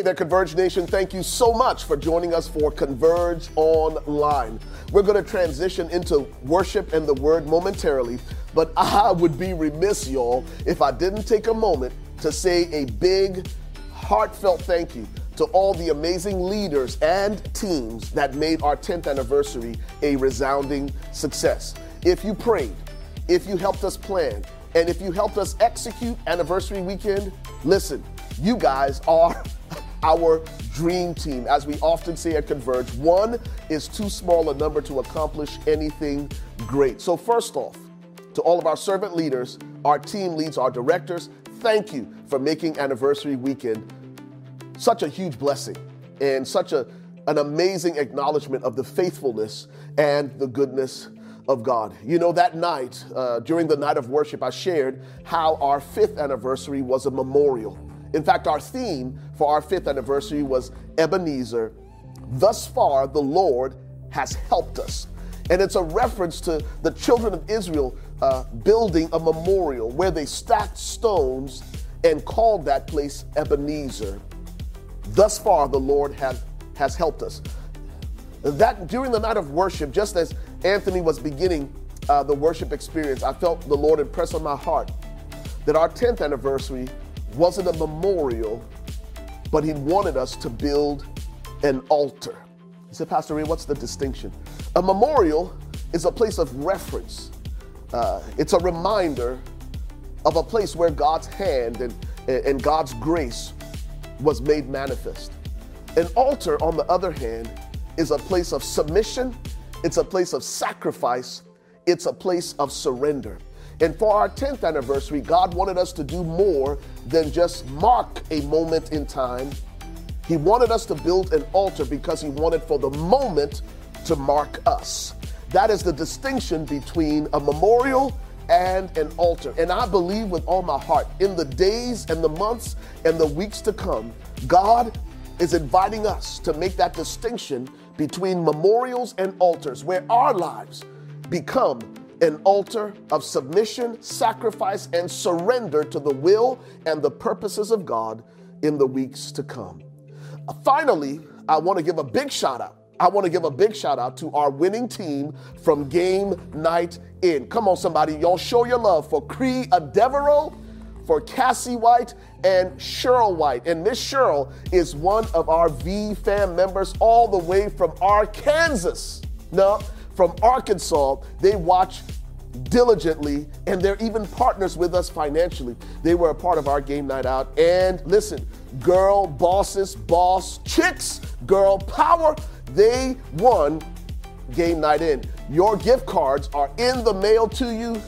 Hey there, Converge Nation. Thank you so much for joining us for Converge Online. We're going to transition into worship and the word momentarily, but I would be remiss, y'all, if I didn't take a moment to say a big, heartfelt thank you to all the amazing leaders and teams that made our 10th anniversary a resounding success. If you prayed, if you helped us plan, and if you helped us execute anniversary weekend, listen, you guys are our dream team. As we often say at Converge, one is too small a number to accomplish anything great. So, first off, to all of our servant leaders, our team leads, our directors, thank you for making anniversary weekend such a huge blessing and such a, an amazing acknowledgement of the faithfulness and the goodness of God. You know, that night, uh, during the night of worship, I shared how our fifth anniversary was a memorial. In fact, our theme for our fifth anniversary was Ebenezer. Thus far, the Lord has helped us. And it's a reference to the children of Israel uh, building a memorial where they stacked stones and called that place Ebenezer. Thus far, the Lord has, has helped us. That during the night of worship, just as Anthony was beginning uh, the worship experience, I felt the Lord impress on my heart that our 10th anniversary wasn't a memorial, but He wanted us to build an altar. He said, Pastor Ray, what's the distinction? A memorial is a place of reference, uh, it's a reminder of a place where God's hand and, and God's grace was made manifest. An altar, on the other hand, is a place of submission, it's a place of sacrifice, it's a place of surrender. And for our 10th anniversary, God wanted us to do more than just mark a moment in time. He wanted us to build an altar because He wanted for the moment to mark us. That is the distinction between a memorial and an altar. And I believe with all my heart, in the days and the months and the weeks to come, God is inviting us to make that distinction between memorials and altars, where our lives become an altar of submission, sacrifice, and surrender to the will and the purposes of God in the weeks to come. Uh, finally, I want to give a big shout out. I want to give a big shout out to our winning team from Game Night In. Come on, somebody, y'all show your love for Cree Devereaux, for Cassie White, and Cheryl White. And Miss Cheryl is one of our V fam members all the way from Arkansas. No, from Arkansas. They watch diligently and they're even partners with us financially. They were a part of our game night out. And listen, girl bosses, boss chicks, girl power, they won game night in. Your gift cards are in the mail to you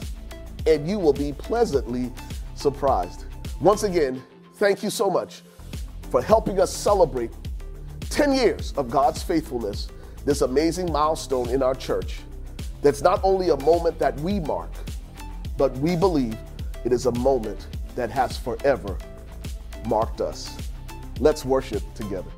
and you will be pleasantly surprised. Once again, thank you so much for helping us celebrate 10 years of God's faithfulness this amazing milestone in our church that's not only a moment that we mark, but we believe it is a moment that has forever marked us. Let's worship together.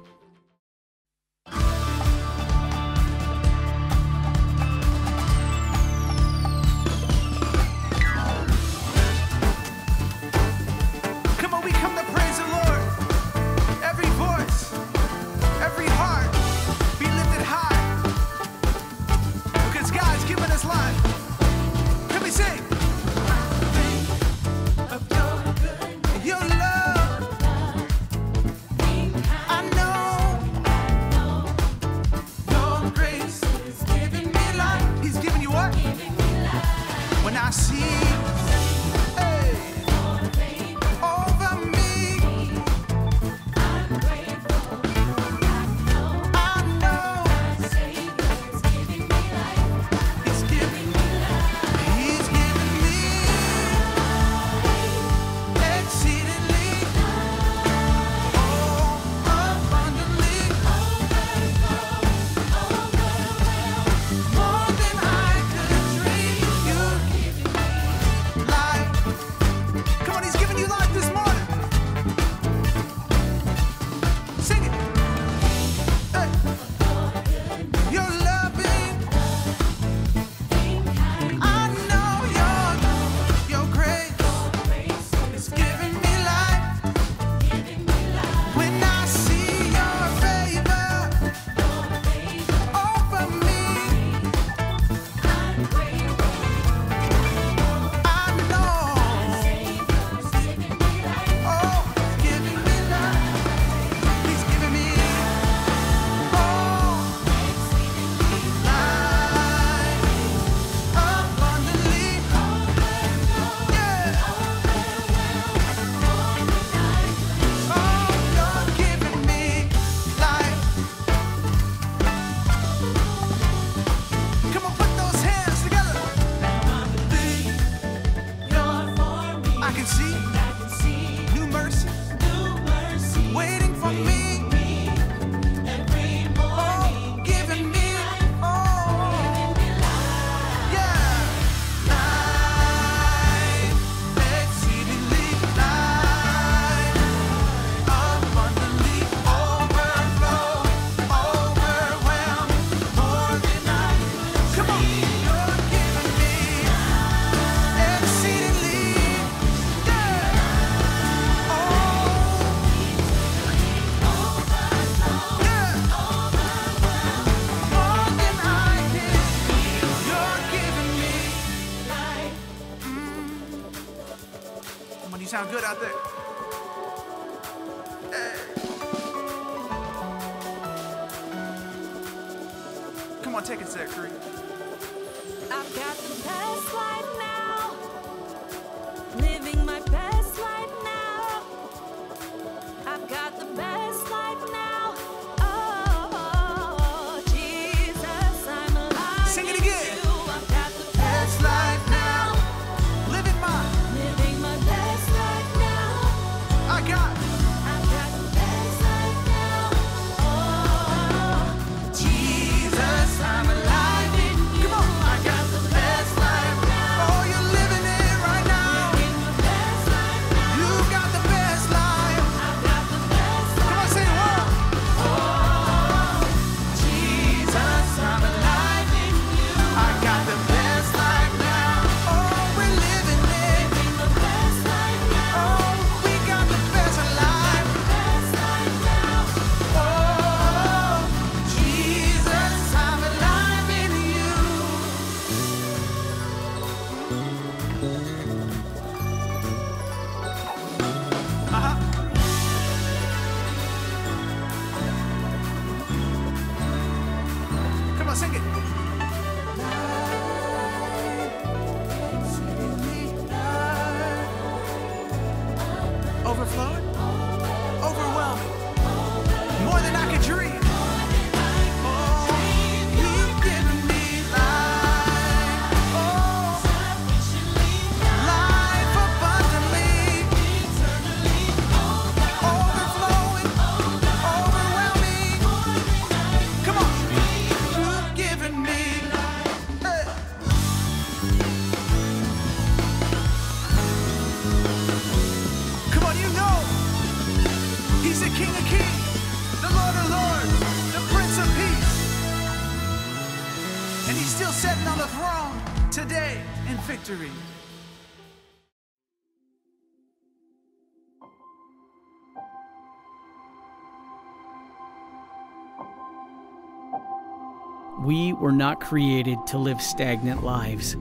Were not created to live stagnant lives,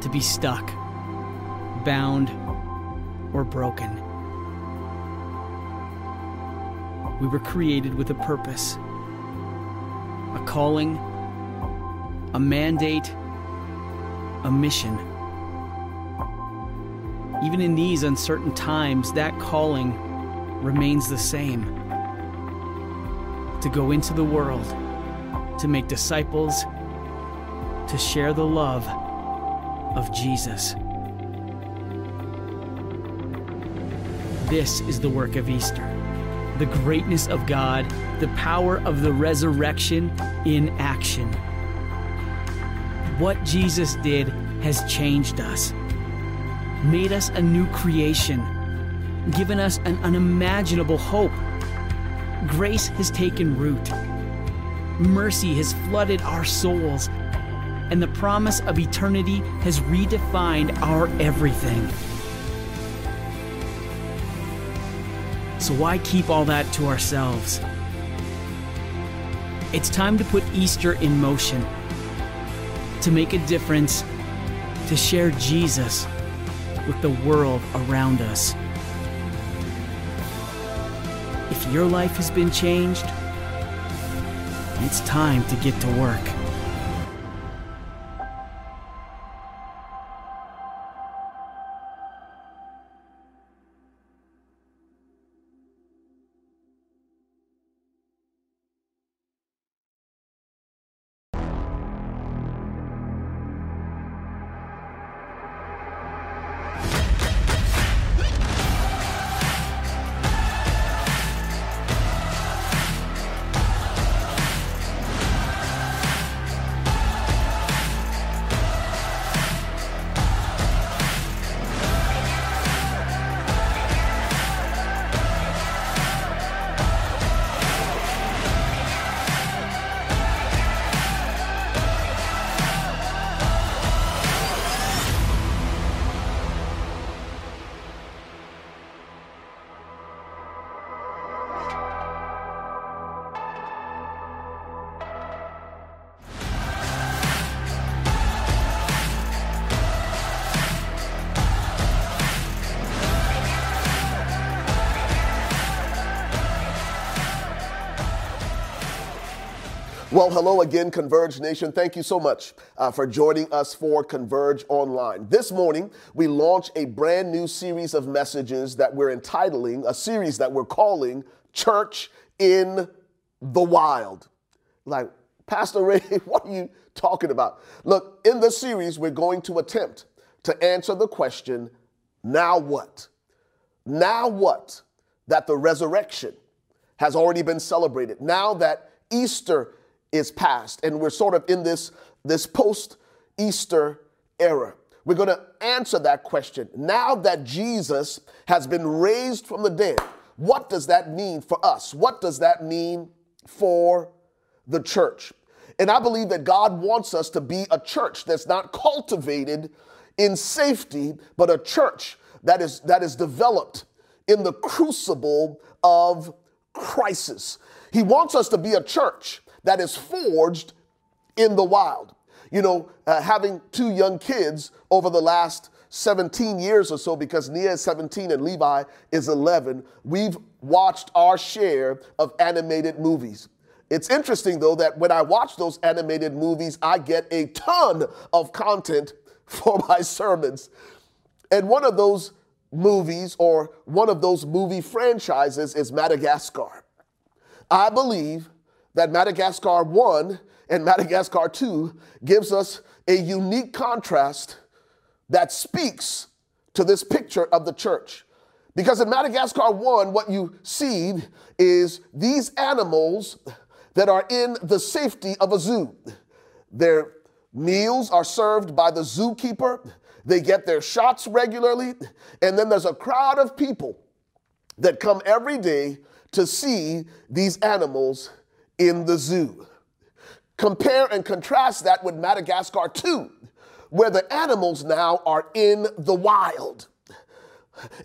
to be stuck, bound, or broken. We were created with a purpose, a calling, a mandate, a mission. Even in these uncertain times, that calling remains the same to go into the world to make disciples, to share the love of Jesus. This is the work of Easter the greatness of God, the power of the resurrection in action. What Jesus did has changed us, made us a new creation, given us an unimaginable hope. Grace has taken root mercy has flooded our souls, and the promise of eternity has redefined our everything. So, why keep all that to ourselves? It's time to put Easter in motion, to make a difference, to share Jesus with the world around us. If your life has been changed, it's time to get to work. Well, hello again, Converge Nation. Thank you so much uh, for joining us for Converge Online. This morning, we launch a brand new series of messages that we're entitling, a series that we're calling Church in the Wild. Like, Pastor Ray, what are you talking about? Look, in this series, we're going to attempt to answer the question now what? Now what? That the resurrection has already been celebrated. Now that Easter is past and we're sort of in this, this post Easter era. We're going to answer that question. Now that Jesus has been raised from the dead, what does that mean for us? What does that mean for the church? And I believe that God wants us to be a church that's not cultivated in safety, but a church that is, that is developed in the crucible of crisis. He wants us to be a church that is forged in the wild. You know, uh, having two young kids over the last 17 years or so, because Nia is 17 and Levi is 11, we've watched our share of animated movies. It's interesting though that when I watch those animated movies, I get a ton of content for my sermons. And one of those movies or one of those movie franchises is Madagascar. I believe that Madagascar 1 and Madagascar 2 gives us a unique contrast that speaks to this picture of the church. Because in Madagascar 1, what you see is these animals that are in the safety of a zoo. Their meals are served by the zookeeper, they get their shots regularly, and then there's a crowd of people that come every day to see these animals in the zoo. Compare and contrast that with Madagascar 2, where the animals now are in the wild.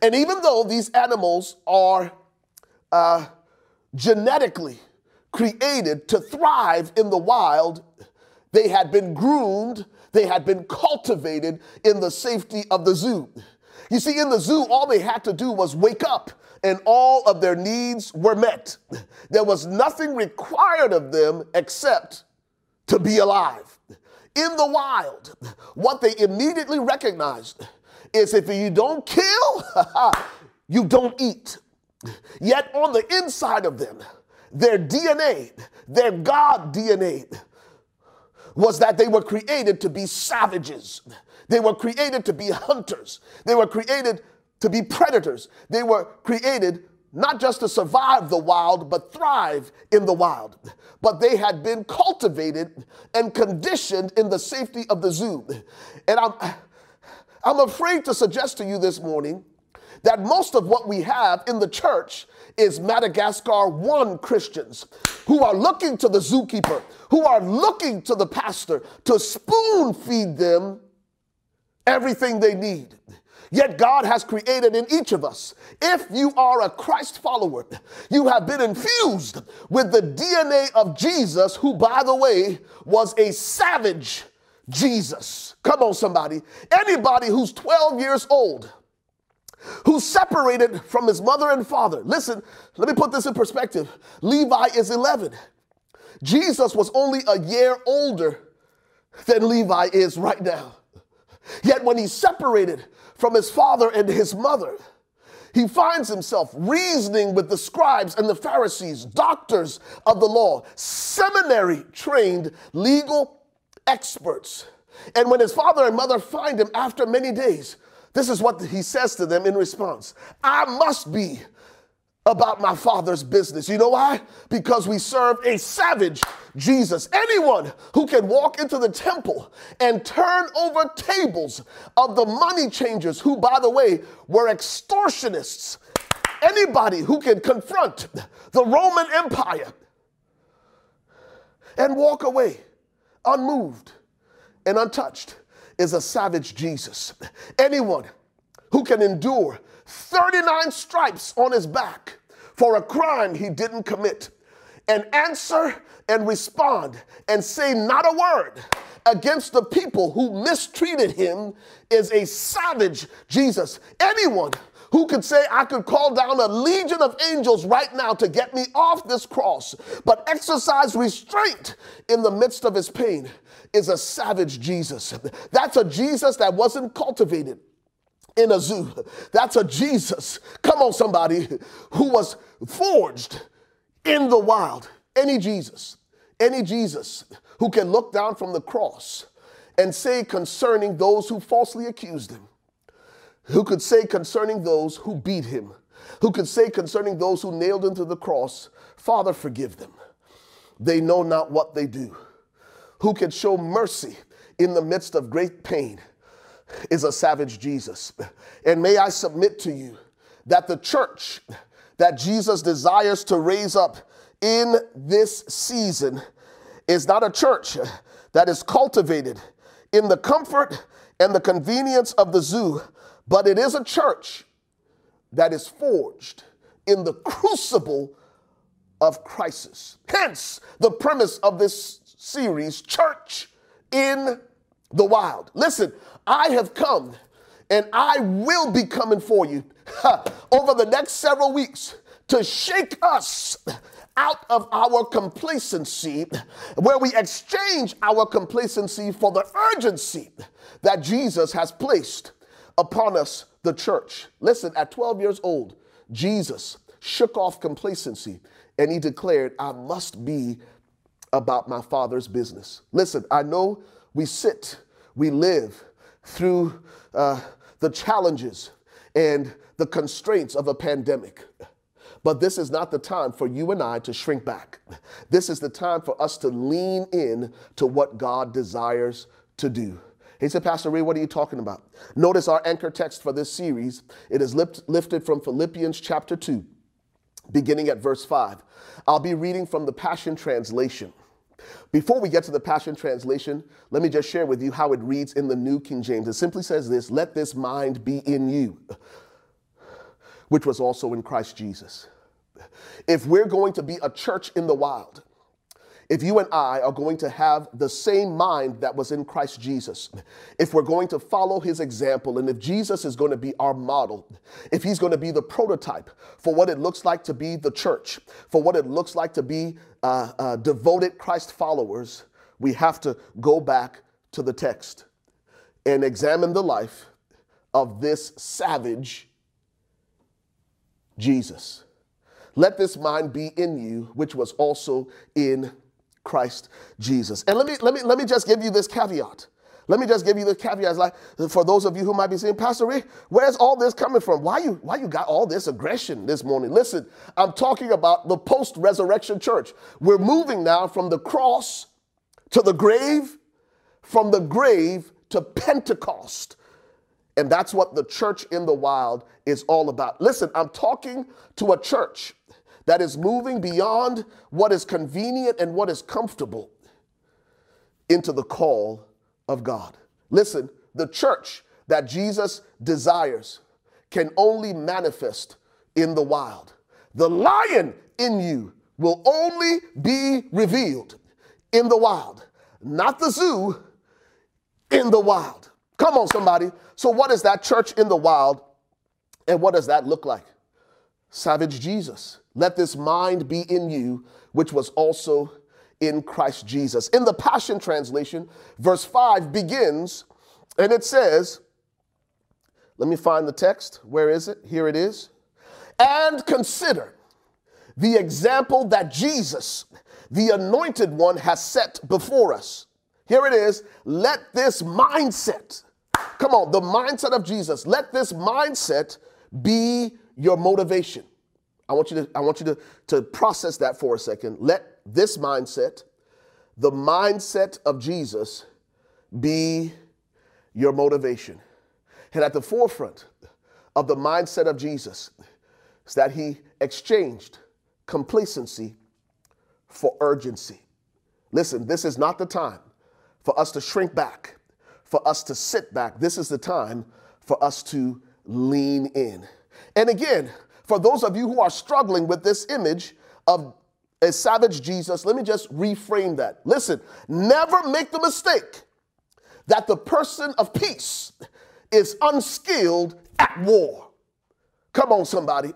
And even though these animals are uh, genetically created to thrive in the wild, they had been groomed, they had been cultivated in the safety of the zoo. You see, in the zoo, all they had to do was wake up and all of their needs were met. There was nothing required of them except to be alive. In the wild, what they immediately recognized is if you don't kill, you don't eat. Yet on the inside of them, their DNA, their God DNA, was that they were created to be savages. They were created to be hunters. They were created to be predators. They were created not just to survive the wild, but thrive in the wild. But they had been cultivated and conditioned in the safety of the zoo. And I'm, I'm afraid to suggest to you this morning that most of what we have in the church is Madagascar 1 Christians who are looking to the zookeeper, who are looking to the pastor to spoon feed them everything they need. Yet God has created in each of us. If you are a Christ follower, you have been infused with the DNA of Jesus, who, by the way, was a savage Jesus. Come on, somebody. Anybody who's 12 years old, who's separated from his mother and father. Listen, let me put this in perspective. Levi is 11. Jesus was only a year older than Levi is right now. Yet when he's separated from his father and his mother, he finds himself reasoning with the scribes and the Pharisees, doctors of the law, seminary trained legal experts. And when his father and mother find him after many days, this is what he says to them in response I must be about my father's business. You know why? Because we serve a savage Jesus. Anyone who can walk into the temple and turn over tables of the money changers, who, by the way, were extortionists. Anybody who can confront the Roman Empire and walk away unmoved and untouched is a savage Jesus. Anyone who can endure 39 stripes on his back for a crime he didn't commit and answer and respond and say not a word against the people who mistreated him is a savage Jesus. Anyone who could say I could call down a legion of angels right now to get me off this cross, but exercise restraint in the midst of his pain is a savage Jesus. That's a Jesus that wasn't cultivated in a zoo. That's a Jesus, come on, somebody, who was forged in the wild. Any Jesus, any Jesus who can look down from the cross and say concerning those who falsely accused him, who could say concerning those who beat him, who could say concerning those who nailed him to the cross, Father, forgive them. They know not what they do. Who can show mercy in the midst of great pain is a savage Jesus. And may I submit to you that the church that Jesus desires to raise up in this season is not a church that is cultivated in the comfort and the convenience of the zoo, but it is a church that is forged in the crucible of crisis. Hence, the premise of this series, Church in the Wild. Listen, I have come and I will be coming for you over the next several weeks to shake us out of our complacency, where we exchange our complacency for the urgency that Jesus has placed upon us, the church. Listen, at 12 years old, Jesus shook off complacency and he declared, I must be about my Father's business. Listen, I know we sit, we live through uh, the challenges and the constraints of a pandemic. But this is not the time for you and I to shrink back. This is the time for us to lean in to what God desires to do. He said, Pastor Ray, what are you talking about? Notice our anchor text for this series. It is lift, lifted from Philippians chapter 2, beginning at verse 5. I'll be reading from the Passion Translation. Before we get to the Passion Translation, let me just share with you how it reads in the New King James. It simply says this Let this mind be in you, which was also in Christ Jesus. If we're going to be a church in the wild, if you and I are going to have the same mind that was in Christ Jesus, if we're going to follow his example, and if Jesus is going to be our model, if he's going to be the prototype for what it looks like to be the church, for what it looks like to be uh, uh, devoted Christ followers, we have to go back to the text and examine the life of this savage Jesus. Let this mind be in you, which was also in Christ Jesus. And let me let me let me just give you this caveat. Let me just give you the caveat. Like for those of you who might be saying, Pastor Ray, where's all this coming from? Why you why you got all this aggression this morning? Listen, I'm talking about the post-resurrection church. We're moving now from the cross to the grave, from the grave to Pentecost. And that's what the church in the wild is all about. Listen, I'm talking to a church that is moving beyond what is convenient and what is comfortable into the call of God. Listen, the church that Jesus desires can only manifest in the wild. The lion in you will only be revealed in the wild, not the zoo, in the wild. Come on, somebody. So, what is that church in the wild, and what does that look like? Savage Jesus. Let this mind be in you, which was also in Christ Jesus. In the Passion Translation, verse 5 begins and it says, let me find the text. Where is it? Here it is. And consider the example that Jesus, the anointed one, has set before us. Here it is. Let this mindset, come on, the mindset of Jesus, let this mindset be your motivation. I want you to, I want you to, to process that for a second. Let this mindset, the mindset of Jesus, be your motivation. And at the forefront of the mindset of Jesus is that he exchanged complacency for urgency. Listen, this is not the time for us to shrink back, for us to sit back. This is the time for us to lean in. And again, for those of you who are struggling with this image of a savage Jesus, let me just reframe that. Listen, never make the mistake that the person of peace is unskilled at war. Come on, somebody.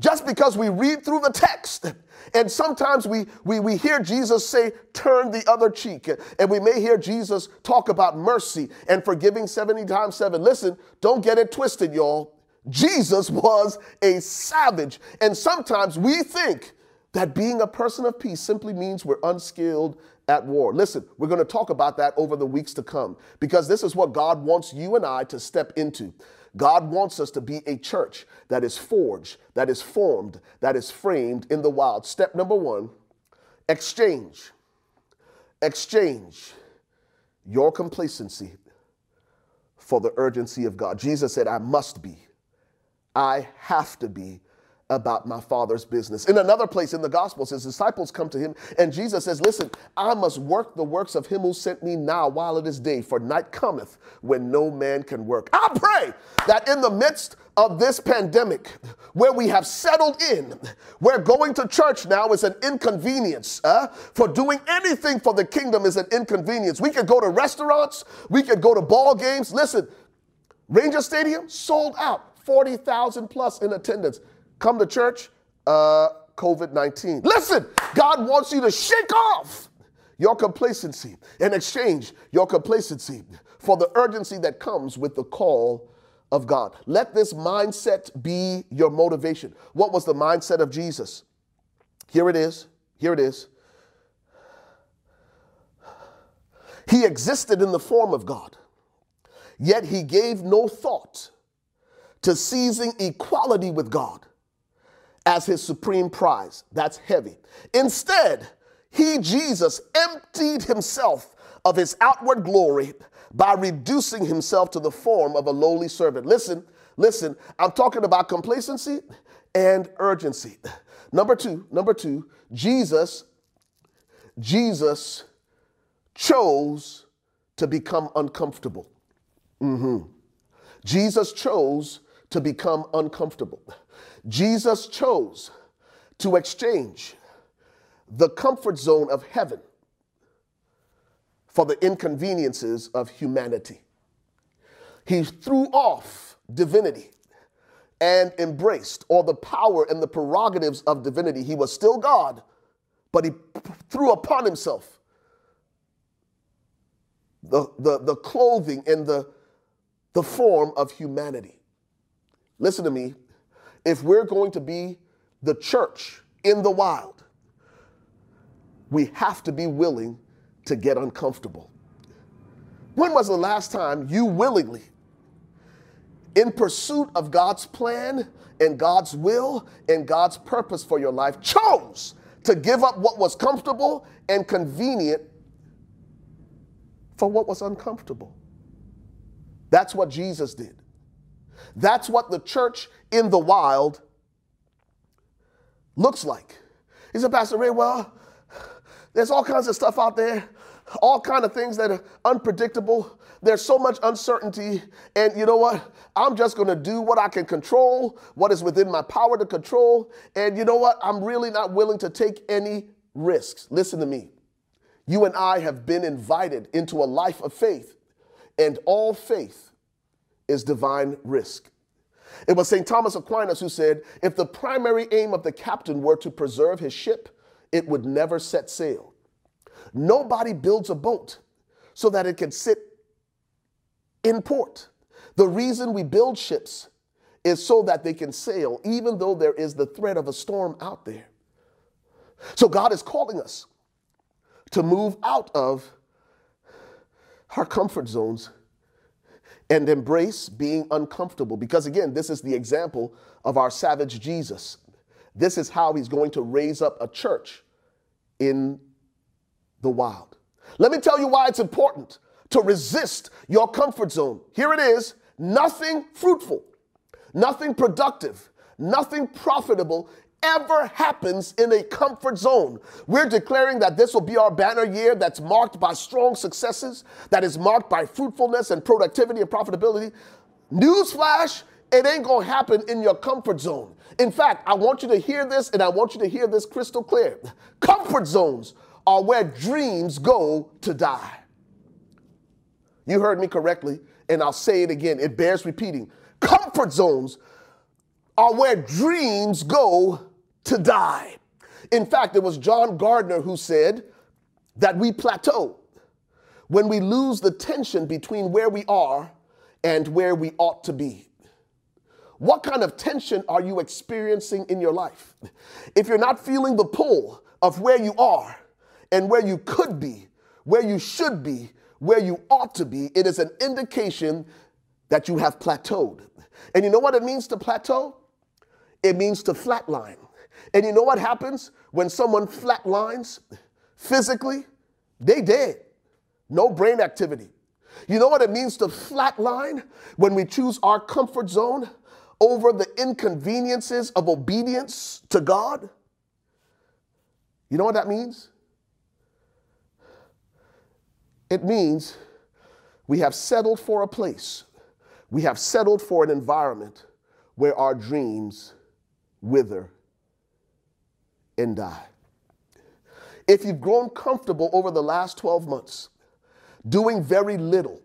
Just because we read through the text and sometimes we, we, we hear Jesus say, turn the other cheek. And we may hear Jesus talk about mercy and forgiving 70 times 7. Listen, don't get it twisted, y'all. Jesus was a savage. And sometimes we think that being a person of peace simply means we're unskilled at war. Listen, we're going to talk about that over the weeks to come because this is what God wants you and I to step into. God wants us to be a church that is forged, that is formed, that is framed in the wild. Step number one exchange. Exchange your complacency for the urgency of God. Jesus said, I must be, I have to be about my father's business. In another place in the Gospels, his disciples come to him, and Jesus says, Listen, I must work the works of him who sent me now while it is day, for night cometh when no man can work. I pray that in the midst of this pandemic, where we have settled in, where going to church now is an inconvenience, uh, for doing anything for the kingdom is an inconvenience. We could go to restaurants, we could go to ball games. Listen, Ranger Stadium sold out, 40,000 plus in attendance. Come to church, uh, COVID 19. Listen, God wants you to shake off your complacency and exchange your complacency for the urgency that comes with the call of God. Let this mindset be your motivation. What was the mindset of Jesus? Here it is. Here it is. He existed in the form of God, yet he gave no thought to seizing equality with God as his supreme prize. That's heavy. Instead, he, Jesus, emptied himself of his outward glory by reducing himself to the form of a lowly servant. Listen, listen, I'm talking about complacency and urgency. Number two, number two, Jesus, Jesus chose to become uncomfortable. Mm-hmm. Jesus chose to become uncomfortable. Jesus chose to exchange the comfort zone of heaven for the inconveniences of humanity. He threw off divinity and embraced all the power and the prerogatives of divinity. He was still God, but he threw upon himself the, the, the clothing and the, the form of humanity. Listen to me if we're going to be the church in the wild, we have to be willing to get uncomfortable. When was the last time you willingly, in pursuit of God's plan and God's will and God's purpose for your life, chose to give up what was comfortable and convenient for what was uncomfortable? That's what Jesus did. That's what the church in the wild looks like. He said, Pastor Ray, well, there's all kinds of stuff out there, all kind of things that are unpredictable. There's so much uncertainty. And you know what? I'm just going to do what I can control, what is within my power to control. And you know what? I'm really not willing to take any risks. Listen to me. You and I have been invited into a life of faith, and all faith is divine risk. It was St. Thomas Aquinas who said, if the primary aim of the captain were to preserve his ship, it would never set sail. Nobody builds a boat so that it can sit in port. The reason we build ships is so that they can sail, even though there is the threat of a storm out there. So God is calling us to move out of our comfort zones and embrace being uncomfortable. Because again, this is the example of our savage Jesus. This is how he's going to raise up a church in the wild. Let me tell you why it's important to resist your comfort zone. Here it is nothing fruitful, nothing productive, nothing profitable ever happens in a comfort zone. We're declaring that this will be our banner year that's marked by strong successes, that is marked by fruitfulness and productivity and profitability. Newsflash, it ain't gonna happen in your comfort zone. In fact, I want you to hear this and I want you to hear this crystal clear. Comfort zones are where dreams go to die. You heard me correctly, and I'll say it again. It bears repeating. Comfort zones are where dreams go to die. In fact, it was John Gardner who said that we plateau when we lose the tension between where we are and where we ought to be. What kind of tension are you experiencing in your life? If you're not feeling the pull of where you are and where you could be, where you should be, where you ought to be, it is an indication that you have plateaued. And you know what it means to plateau? It means to flatline. And you know what happens when someone flatlines physically? They dead. No brain activity. You know what it means to flatline when we choose our comfort zone over the inconveniences of obedience to God? You know what that means? It means we have settled for a place, we have settled for an environment where our dreams wither and die. If you've grown comfortable over the last 12 months, doing very little,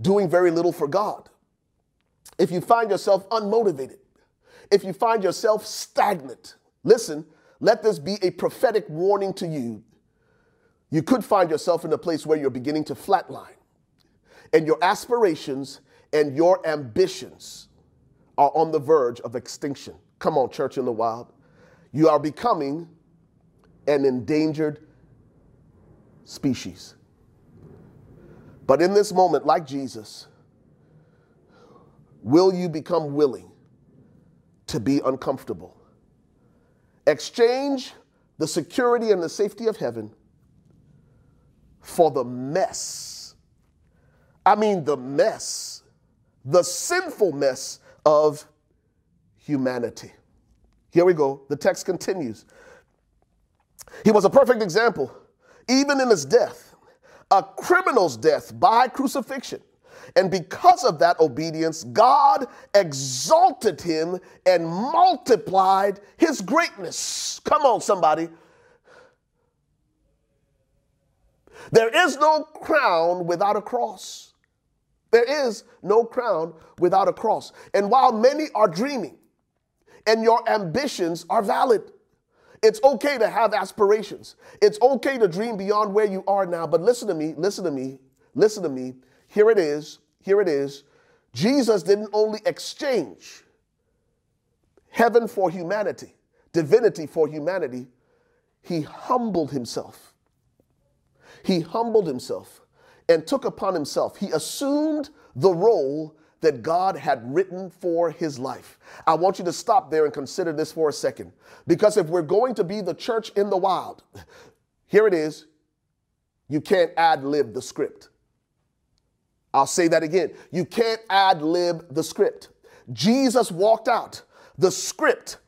doing very little for God, if you find yourself unmotivated, if you find yourself stagnant, listen, let this be a prophetic warning to you. You could find yourself in a place where you're beginning to flatline, and your aspirations and your ambitions are on the verge of extinction. Come on, church in the wild. You are becoming an endangered species. But in this moment, like Jesus, will you become willing to be uncomfortable? Exchange the security and the safety of heaven for the mess. I mean, the mess, the sinful mess of humanity. Here we go. The text continues. He was a perfect example, even in his death, a criminal's death by crucifixion. And because of that obedience, God exalted him and multiplied his greatness. Come on, somebody. There is no crown without a cross. There is no crown without a cross. And while many are dreaming and your ambitions are valid, it's okay to have aspirations. It's okay to dream beyond where you are now. But listen to me, listen to me, listen to me. Here it is, here it is. Jesus didn't only exchange heaven for humanity, divinity for humanity, he humbled himself. He humbled himself and took upon himself, he assumed the role that God had written for his life. I want you to stop there and consider this for a second. Because if we're going to be the church in the wild, here it is you can't ad lib the script. I'll say that again. You can't ad lib the script. Jesus walked out the script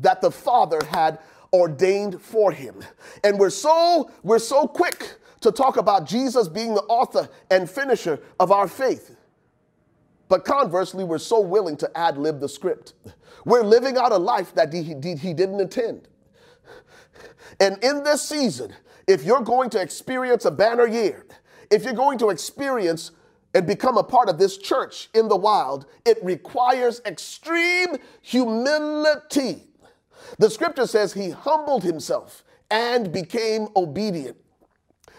that the Father had ordained for him. And we're so we're so quick to talk about Jesus being the author and finisher of our faith. But conversely, we're so willing to ad lib the script. We're living out a life that he, he, he didn't intend. And in this season, if you're going to experience a banner year, if you're going to experience and become a part of this church in the wild, it requires extreme humility. The scripture says he humbled himself and became obedient.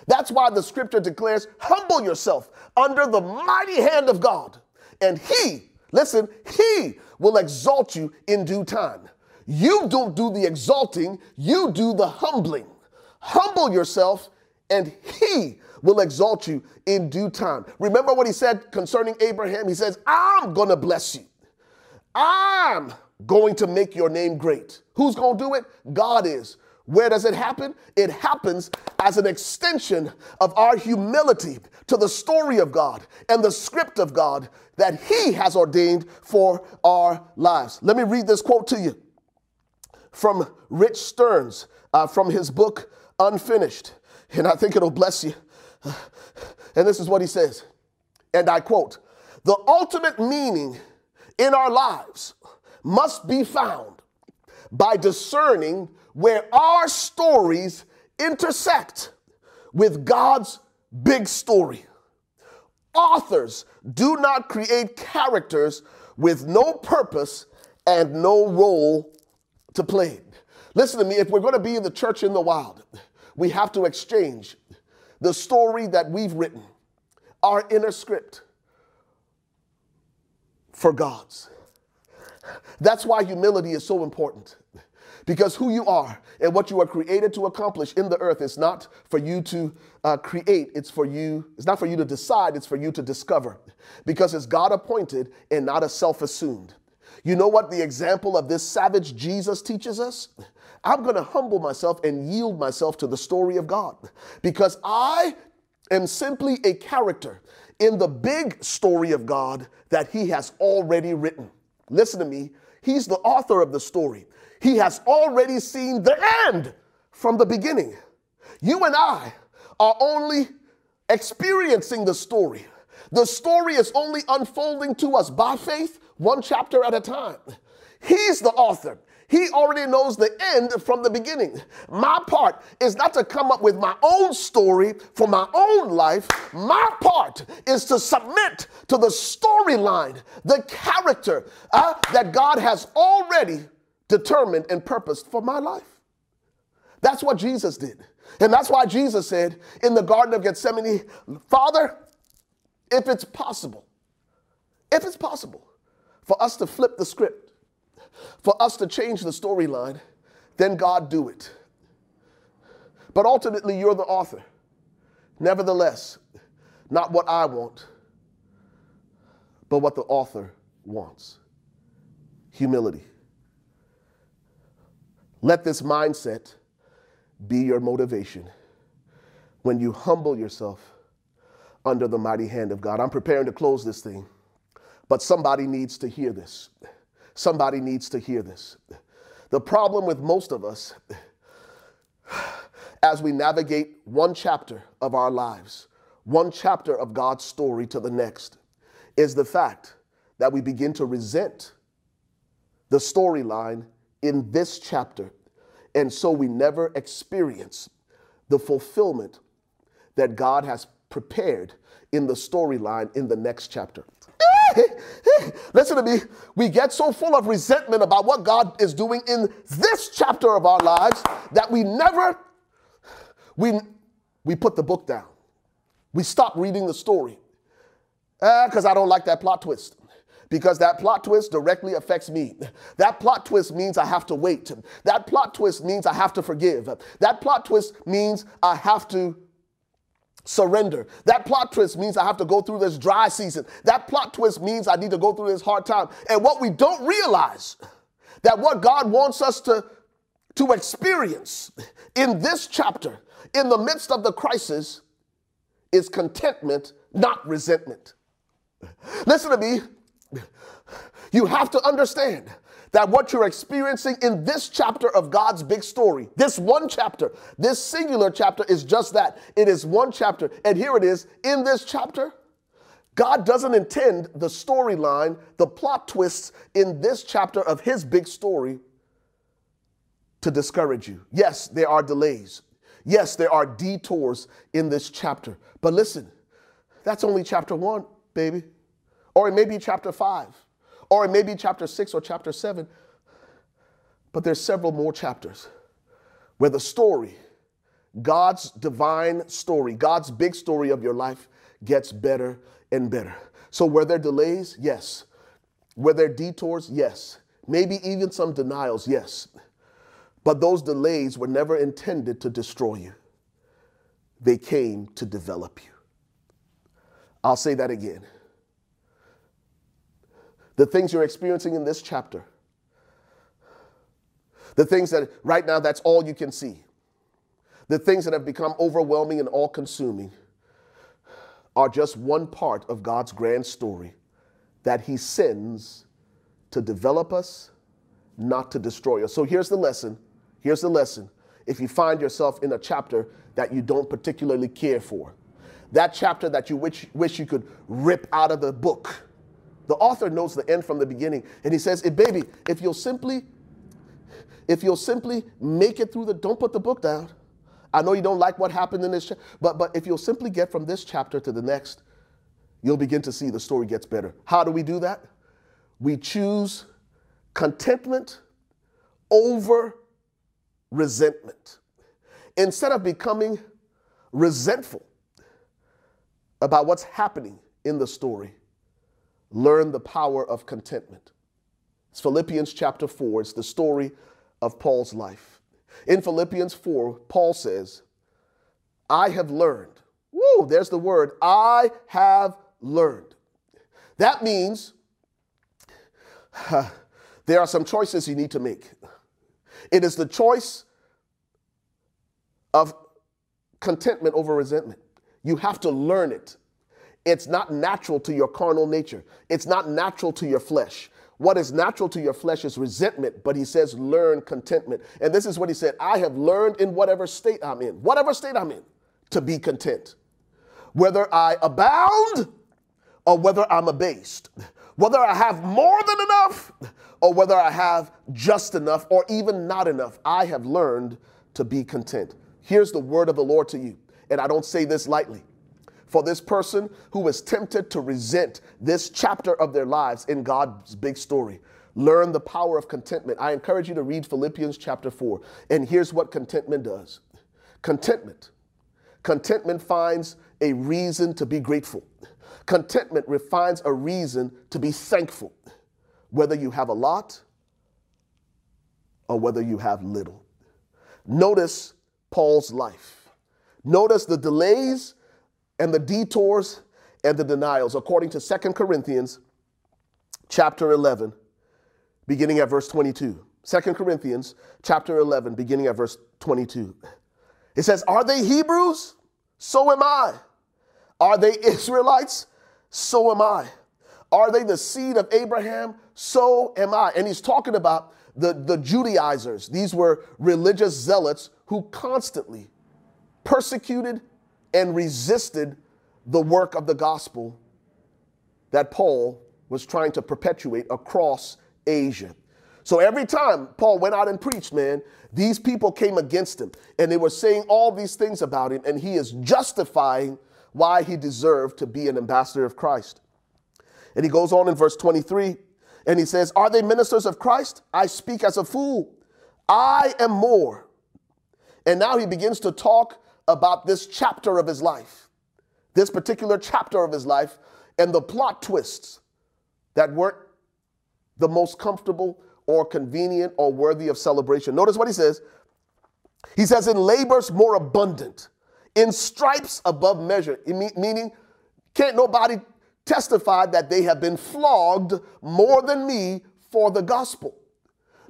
That's why the scripture declares, humble yourself under the mighty hand of God and he, listen, he will exalt you in due time. You don't do the exalting, you do the humbling. Humble yourself, and he will exalt you in due time. Remember what he said concerning Abraham? He says, I'm going to bless you. I'm going to make your name great. Who's going to do it? God is. Where does it happen? It happens as an extension of our humility to the story of God and the script of God that He has ordained for our lives. Let me read this quote to you from Rich Stearns uh, from his book Unfinished, and I think it'll bless you. And this is what he says, and I quote The ultimate meaning in our lives must be found by discerning where our stories intersect with God's big story. Authors do not create characters with no purpose and no role to play. Listen to me, if we're going to be in the church in the wild, we have to exchange the story that we've written, our inner script, for God's. That's why humility is so important. Because who you are and what you are created to accomplish in the earth is not for you to uh, create, it's for you, it's not for you to decide, it's for you to discover. Because it's God appointed and not a self assumed. You know what the example of this savage Jesus teaches us? I'm going to humble myself and yield myself to the story of God because I am simply a character in the big story of God that He has already written. Listen to me, He's the author of the story. He has already seen the end from the beginning. You and I are only experiencing the story. The story is only unfolding to us by faith, one chapter at a time. He's the author. He already knows the end from the beginning. My part is not to come up with my own story for my own life. My part is to submit to the storyline, the character uh, that God has already determined and purposed for my life. That's what Jesus did. And that's why Jesus said in the Garden of Gethsemane, Father, if it's possible, if it's possible for us to flip the script, for us to change the storyline, then God do it. But ultimately, you're the author. Nevertheless, not what I want, but what the author wants humility. Let this mindset be your motivation when you humble yourself under the mighty hand of God. I'm preparing to close this thing, but somebody needs to hear this. Somebody needs to hear this. The problem with most of us, as we navigate one chapter of our lives, one chapter of God's story to the next, is the fact that we begin to resent the storyline in this chapter. And so we never experience the fulfillment that God has prepared in the storyline in the next chapter. Listen to me. We get so full of resentment about what God is doing in this chapter of our lives that we never we we put the book down. We stop reading the story. Because uh, I don't like that plot twist because that plot twist directly affects me. That plot twist means I have to wait. That plot twist means I have to forgive. That plot twist means I have to surrender. That plot twist means I have to go through this dry season. That plot twist means I need to go through this hard time. And what we don't realize that what God wants us to to experience in this chapter in the midst of the crisis is contentment, not resentment. Listen to me. You have to understand that what you're experiencing in this chapter of God's big story, this one chapter, this singular chapter is just that. It is one chapter. And here it is in this chapter. God doesn't intend the storyline, the plot twists in this chapter of his big story to discourage you. Yes, there are delays. Yes, there are detours in this chapter. But listen, that's only chapter one, baby. Or it may be chapter 5, or it may be chapter 6 or chapter 7. But there's several more chapters where the story, God's divine story, God's big story of your life gets better and better. So were there delays? Yes. Were there detours? Yes. Maybe even some denials? Yes. But those delays were never intended to destroy you. They came to develop you. I'll say that again the things you're experiencing in this chapter, the things that right now that's all you can see, the things that have become overwhelming and all consuming are just one part of God's grand story that He sends to develop us, not to destroy us. So here's the lesson. Here's the lesson. If you find yourself in a chapter that you don't particularly care for, that chapter that you wish, wish you could rip out of the book, the author knows the end from the beginning. And he says, hey, baby, if you'll simply, if you'll simply make it through the, don't put the book down. I know you don't like what happened in this, but, but if you'll simply get from this chapter to the next, you'll begin to see the story gets better. How do we do that? We choose contentment over resentment. Instead of becoming resentful about what's happening in the story, learn the power of contentment. It's Philippians chapter 4, it's the story of Paul's life. In Philippians 4, Paul says, I have learned. Woo, there's the word. I have learned. That means there are some choices you need to make. It is the choice of contentment over resentment. You have to learn it. It's not natural to your carnal nature, it's not natural to your flesh. What is natural to your flesh is resentment, but he says, learn contentment. And this is what he said I have learned in whatever state I'm in, whatever state I'm in, to be content. Whether I abound or whether I'm abased, whether I have more than enough or whether I have just enough or even not enough, I have learned to be content. Here's the word of the Lord to you, and I don't say this lightly. For this person who is tempted to resent this chapter of their lives in God's big story, learn the power of contentment. I encourage you to read Philippians chapter 4. And here's what contentment does contentment. Contentment finds a reason to be grateful. Contentment refines a reason to be thankful, whether you have a lot or whether you have little. Notice Paul's life. Notice the delays and the detours and the denials according to 2 Corinthians chapter 11 beginning at verse 22. 2 Corinthians chapter 11 beginning at verse 22. It says, "Are they Hebrews? So am I. Are they Israelites? So am I. Are they the seed of Abraham? So am I." And he's talking about the, the Judaizers. These were religious zealots who constantly persecuted and resisted the work of the gospel that Paul was trying to perpetuate across Asia. So every time Paul went out and preached, man, these people came against him and they were saying all these things about him, and he is justifying why he deserved to be an ambassador of Christ. And he goes on in verse 23 and he says, Are they ministers of Christ? I speak as a fool. I am more. And now he begins to talk about this chapter of his life, this particular chapter of his life, and the plot twists that weren't the most comfortable or convenient or worthy of celebration. Notice what he says. He says, in labors more abundant, in stripes above measure, meaning can't nobody testify that they have been flogged more than me for the gospel.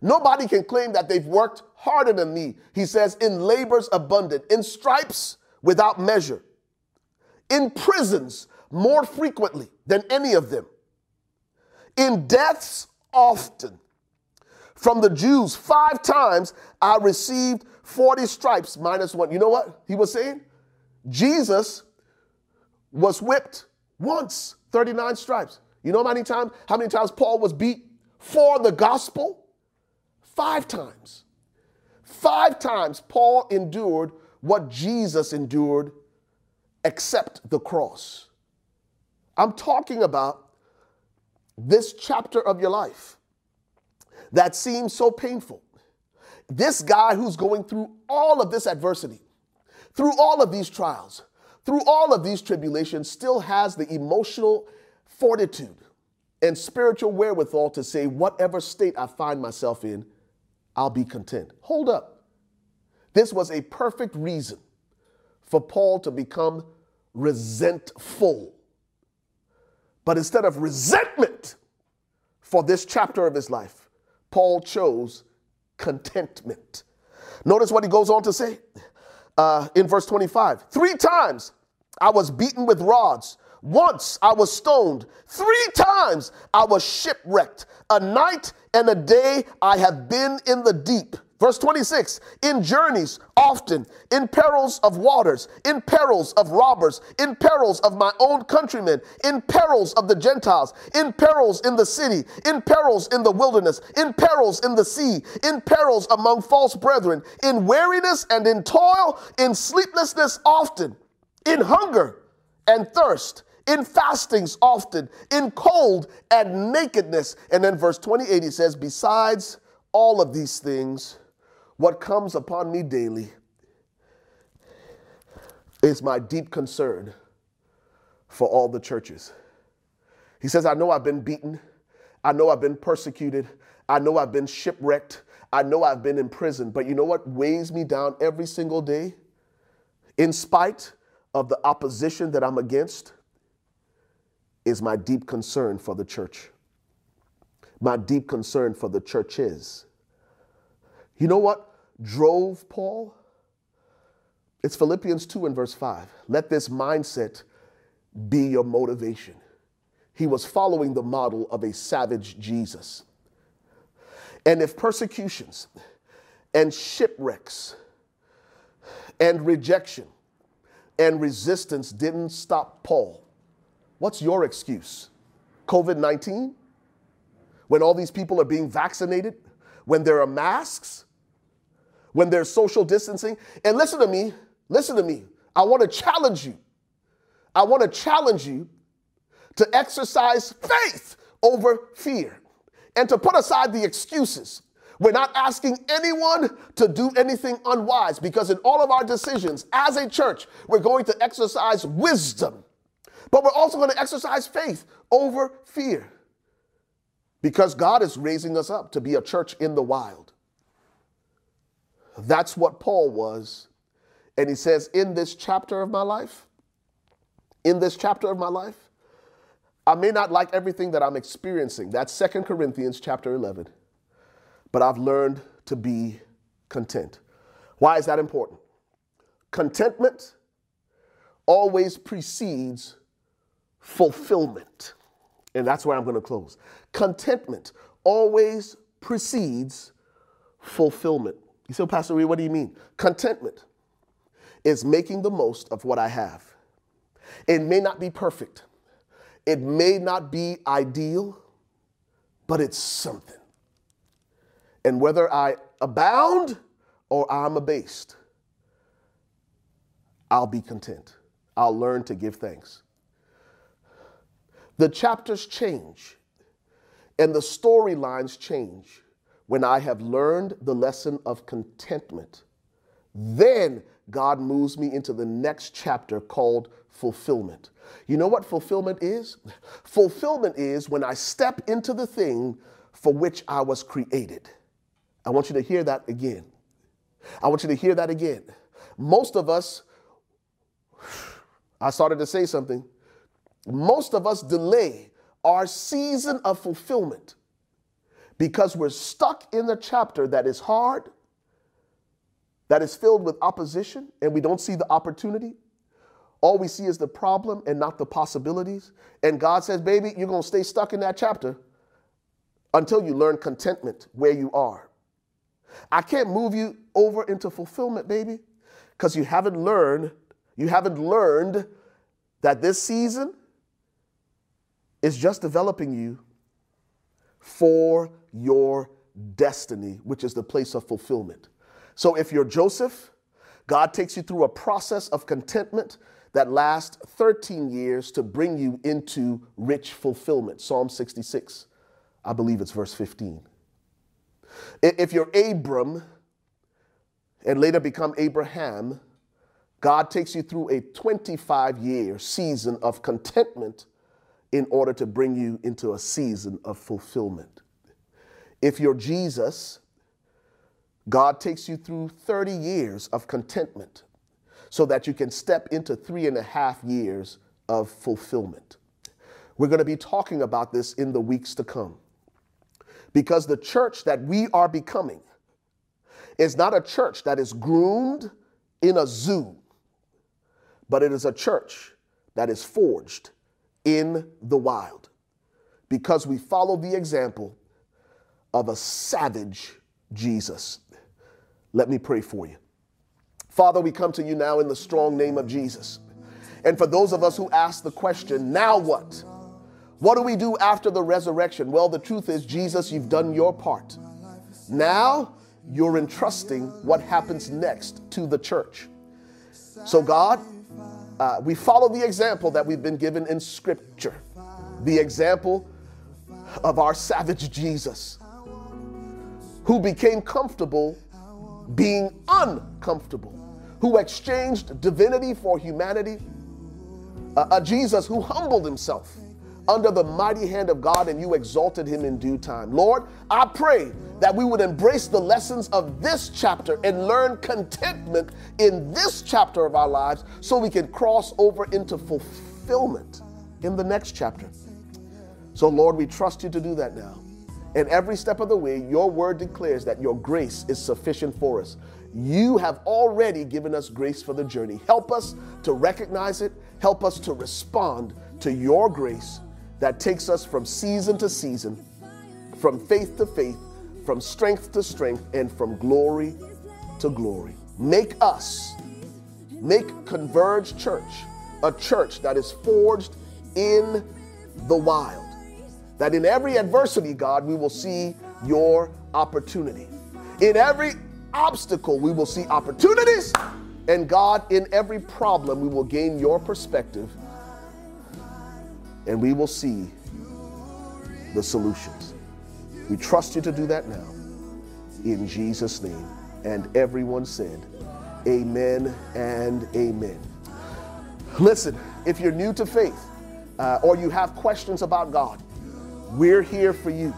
Nobody can claim that they've worked harder than me. He says, in labors abundant, in stripes without measure, in prisons more frequently than any of them, in deaths often. From the Jews, five times I received 40 stripes minus one. You know what he was saying? Jesus was whipped once, 39 stripes. You know how many times how many times Paul was beat for the gospel? Five times. Five times Paul endured what Jesus endured except the cross. I'm talking about this chapter of your life that seems so painful. This guy who's going through all of this adversity, through all of these trials, through all of these tribulations, still has the emotional fortitude and spiritual wherewithal to say, whatever state I find myself in, I'll be content. Hold up. This was a perfect reason for Paul to become resentful. But instead of resentment for this chapter of his life, Paul chose contentment. Notice what he goes on to say uh, in verse 25 Three times I was beaten with rods. Once I was stoned. Three times I was shipwrecked. A night and a day I have been in the deep. Verse 26 In journeys, often, in perils of waters, in perils of robbers, in perils of my own countrymen, in perils of the Gentiles, in perils in the city, in perils in the wilderness, in perils in the sea, in perils among false brethren, in weariness and in toil, in sleeplessness often, in hunger and thirst, in fastings often, in cold and nakedness. And then verse 28, he says, Besides all of these things, what comes upon me daily is my deep concern for all the churches. He says, I know I've been beaten. I know I've been persecuted. I know I've been shipwrecked. I know I've been in prison. But you know what weighs me down every single day? In spite of the opposition that I'm against, is my deep concern for the church. My deep concern for the churches. You know what drove Paul? It's Philippians 2 and verse 5. Let this mindset be your motivation. He was following the model of a savage Jesus. And if persecutions and shipwrecks and rejection and resistance didn't stop Paul, what's your excuse? COVID 19? When all these people are being vaccinated? When there are masks? When there's social distancing? And listen to me, listen to me. I want to challenge you. I want to challenge you to exercise faith over fear and to put aside the excuses. We're not asking anyone to do anything unwise because in all of our decisions as a church, we're going to exercise wisdom, but we're also going to exercise faith over fear because God is raising us up to be a church in the wild. That's what Paul was. And he says, in this chapter of my life, in this chapter of my life, I may not like everything that I'm experiencing. That's Second Corinthians chapter 11. But I've learned to be content. Why is that important? Contentment always precedes fulfillment. And that's where I'm going to close. Contentment always precedes fulfillment. You say, Pastor Reed, what do you mean? Contentment is making the most of what I have. It may not be perfect. It may not be ideal, but it's something. And whether I abound or I'm abased, I'll be content. I'll learn to give thanks. The chapters change and the storylines change when I have learned the lesson of contentment. Then God moves me into the next chapter called fulfillment. You know what fulfillment is? Fulfillment is when I step into the thing for which I was created. I want you to hear that again. I want you to hear that again. Most of us, I started to say something, most of us delay our season of fulfillment because we're stuck in the chapter that is hard, that is filled with opposition, and we don't see the opportunity. All we see is the problem and not the possibilities. And God says, baby, you're going to stay stuck in that chapter until you learn contentment where you are. I can't move you over into fulfillment, baby, because you haven't learned, you haven't learned that this season is just developing you for your destiny, which is the place of fulfillment. So if you're Joseph, God takes you through a process of contentment that lasts 13 years to bring you into rich fulfillment. Psalm 66, I believe it's verse 15. If you're Abram and later become Abraham, God takes you through a 25 year season of contentment in order to bring you into a season of fulfillment. If you're Jesus, God takes you through 30 years of contentment so that you can step into three and a half years of fulfillment. We're going to be talking about this in the weeks to come because the church that we are becoming is not a church that is groomed in a zoo, but it is a church that is forged in the wild because we follow the example of a savage Jesus. Let me pray for you. Father, we come to you now in the strong name of Jesus. And for those of us who ask the question, now what? What do we do after the resurrection? Well, the truth is, Jesus, you've done your part. Now you're entrusting what happens next to the church. So, God, uh, we follow the example that we've been given in Scripture, the example of our savage Jesus, who became comfortable being uncomfortable, who exchanged divinity for humanity, uh, a Jesus who humbled himself under the mighty hand of God and you exalted him in due time. Lord, I pray that we would embrace the lessons of this chapter and learn contentment in this chapter of our lives so we can cross over into fulfillment in the next chapter. So, Lord, we trust you to do that now. And every step of the way, your word declares that your grace is sufficient for us. You have already given us grace for the journey. Help us to recognize it, help us to respond to your grace that takes us from season to season, from faith to faith, from strength to strength, and from glory to glory. Make us, make Converge Church a church that is forged in the wild. That in every adversity, God, we will see your opportunity. In every obstacle, we will see opportunities. And God, in every problem, we will gain your perspective and we will see the solutions. We trust you to do that now. In Jesus' name. And everyone said, Amen and Amen. Listen, if you're new to faith uh, or you have questions about God, we're here for you.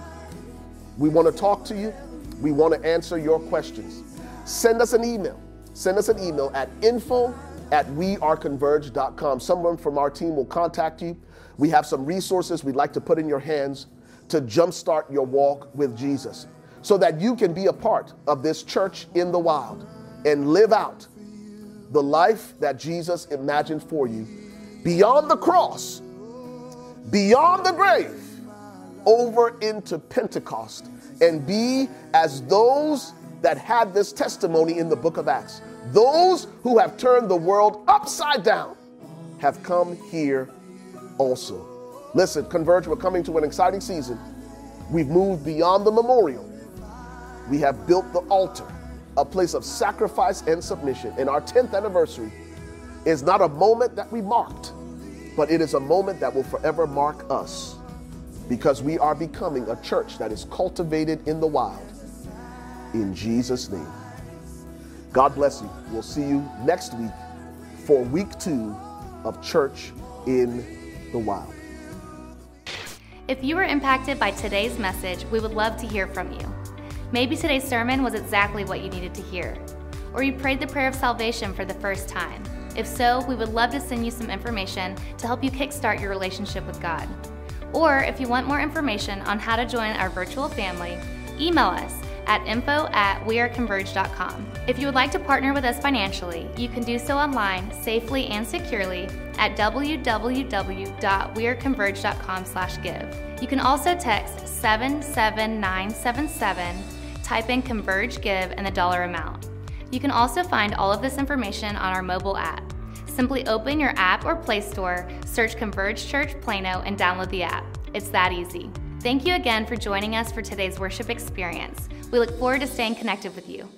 We want to talk to you. We want to answer your questions. Send us an email. Send us an email at info at weareconverge.com. Someone from our team will contact you. We have some resources we'd like to put in your hands to jumpstart your walk with Jesus so that you can be a part of this church in the wild and live out the life that Jesus imagined for you beyond the cross, beyond the grave, over into Pentecost and be as those that had this testimony in the book of Acts. Those who have turned the world upside down have come here also. Listen, Converge, we're coming to an exciting season. We've moved beyond the memorial. We have built the altar, a place of sacrifice and submission. And our 10th anniversary is not a moment that we marked, but it is a moment that will forever mark us because we are becoming a church that is cultivated in the wild. In Jesus' name. God bless you. We'll see you next week for week two of Church in the Wild. If you were impacted by today's message, we would love to hear from you. Maybe today's sermon was exactly what you needed to hear, or you prayed the prayer of salvation for the first time. If so, we would love to send you some information to help you kickstart your relationship with God. Or if you want more information on how to join our virtual family, email us at info at weareconverge.com. If you would like to partner with us financially, you can do so online safely and securely at www.weareconverge.com slash give. You can also text 77977, type in Converge Give and the dollar amount. You can also find all of this information on our mobile app. Simply open your app or Play Store, search Converge Church Plano, and download the app. It's that easy. Thank you again for joining us for today's worship experience. We look forward to staying connected with you.